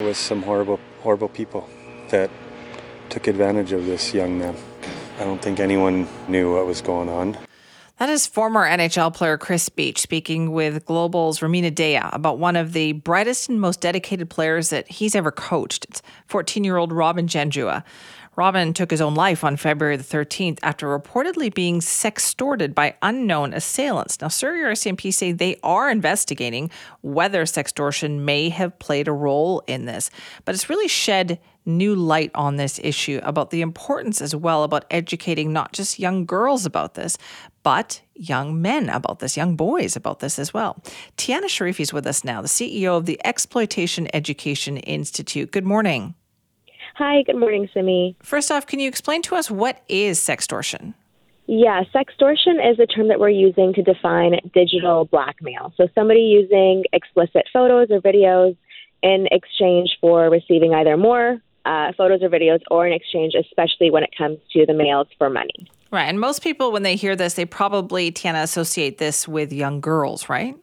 With some horrible, horrible people that took advantage of this young man. I don't think anyone knew what was going on. That is former NHL player Kris Beech speaking with Global's Rumina Daya about one of the brightest and most dedicated players that he's ever coached. It's 14 year old Robin Janjua. Robin took his own life on February the 13th after reportedly being sextorted by unknown assailants. Now, Surrey RCMP say they are investigating whether sextortion may have played a role in this, but it's really shed new light on this issue about the importance as well about educating not just young girls about this, but young men about this, young boys about this as well. Tiana Sharifi is with us now, the CEO of the Exploitation Education Institute. Good morning. Hi, good morning, Simi. First off, can you explain to us what is sextortion? Yeah, sextortion is a term that we're using to define digital blackmail. So somebody using explicit photos or videos in exchange for receiving either more uh, photos or videos or in exchange, especially when it comes to the males for money. Right. And most people, when they hear this, they probably, Tiana, associate this with young girls, right?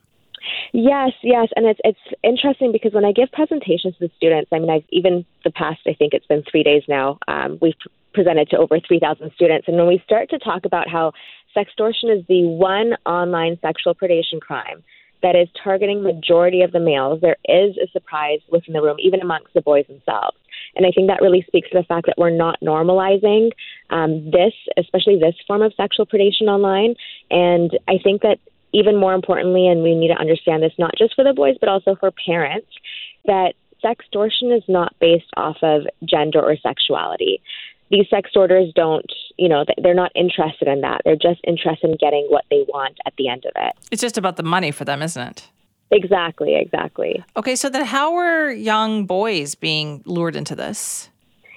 Yes, yes, and it's it's interesting because when I give presentations to students, I mean, I've even the past, I think it's been three days now. Um, we've presented to over three thousand students, and when we start to talk about how sextortion is the one online sexual predation crime that is targeting majority of the males, there is a surprise within the room, even amongst the boys themselves. And I think that really speaks to the fact that we're not normalizing um, this, especially this form of sexual predation online. And I think that even more importantly, and we need to understand this not just for the boys, but also for parents, that sextortion is not based off of gender or sexuality. These sextorters don't, you know, they're not interested in that. They're just interested in getting what they want at the end of it. It's just about the money for them, isn't it? Exactly, exactly. Okay, so then how are young boys being lured into this?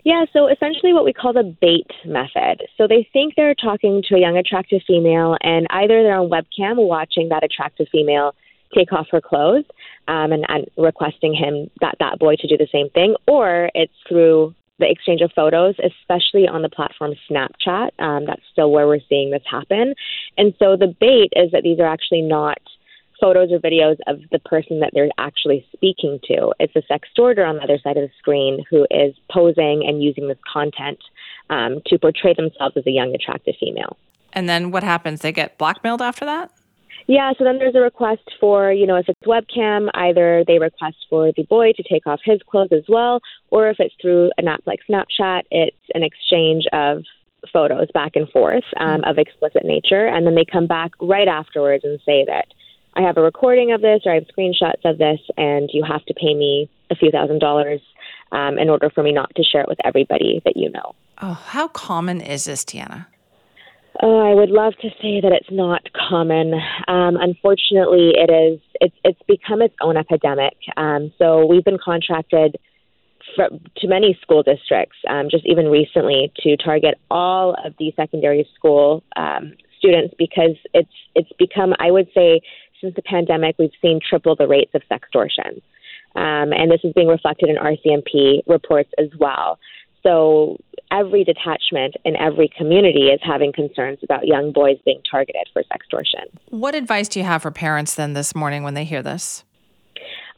Yeah, so essentially what we call the bait method. So they think they're talking to a young, attractive female, and either they're on webcam watching that attractive female take off her clothes um, and, and requesting him, that, that boy, to do the same thing, or it's through the exchange of photos, especially on the platform Snapchat. Um, that's still where we're seeing this happen. And so the bait is that these are actually not – photos or videos of the person that they're actually speaking to. It's a sextorter on the other side of the screen who is posing and using this content um, to portray themselves as a young, attractive female. And then what happens? They get blackmailed after that? Yeah, so then there's a request for, you know, if it's webcam, either they request for the boy to take off his clothes as well, or if it's through an app like Snapchat, it's an exchange of photos back and forth um, of explicit nature. And then they come back right afterwards and say that I have a recording of this or I have screenshots of this, and you have to pay me a few thousand dollars um, in order for me not to share it with everybody that you know. Oh, how common is this, Tiana? Oh, I would love to say that it's not common. Um, unfortunately, it is. It's it's become its own epidemic. Um, so we've been contracted for, to many school districts, um, just even recently, to target all of the secondary school um, students because it's it's become, I would say, since the pandemic, we've seen triple the rates of sextortion. Um, and this is being reflected in RCMP reports as well. So every detachment in every community is having concerns about young boys being targeted for sextortion. What advice do you have for parents then this morning when they hear this?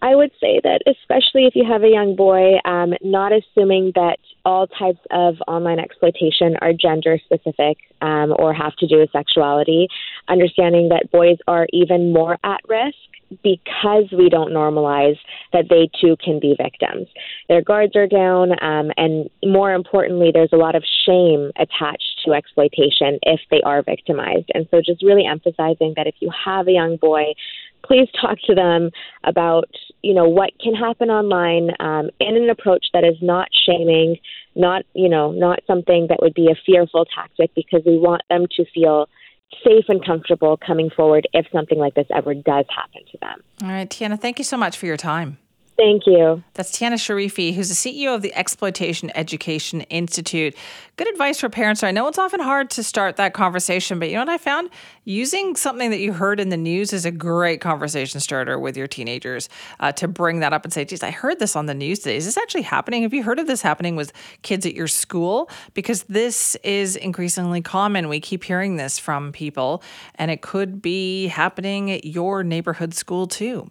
I would say that, especially if you have a young boy, um, not assuming that all types of online exploitation are gender specific um, or have to do with sexuality, understanding that boys are even more at risk because we don't normalize that they too can be victims. Their guards are down, um, and more importantly, there's a lot of shame attached to exploitation if they are victimized. And so, just really emphasizing that if you have a young boy, please talk to them about you know what can happen online um, in an approach that is not shaming not you know not something that would be a fearful tactic because we want them to feel safe and comfortable coming forward if something like this ever does happen to them. All right tiana thank you so much for your time Thank you. That's Tiana Sharifi, who's the CEO of the Exploitation Education Institute. Good advice for parents. I know it's often hard to start that conversation, but you know what I found? Using something that you heard in the news is a great conversation starter with your teenagers uh, to bring that up and say, geez, I heard this on the news today. Is this actually happening? Have you heard of this happening with kids at your school? Because this is increasingly common. We keep hearing this from people, and it could be happening at your neighborhood school too.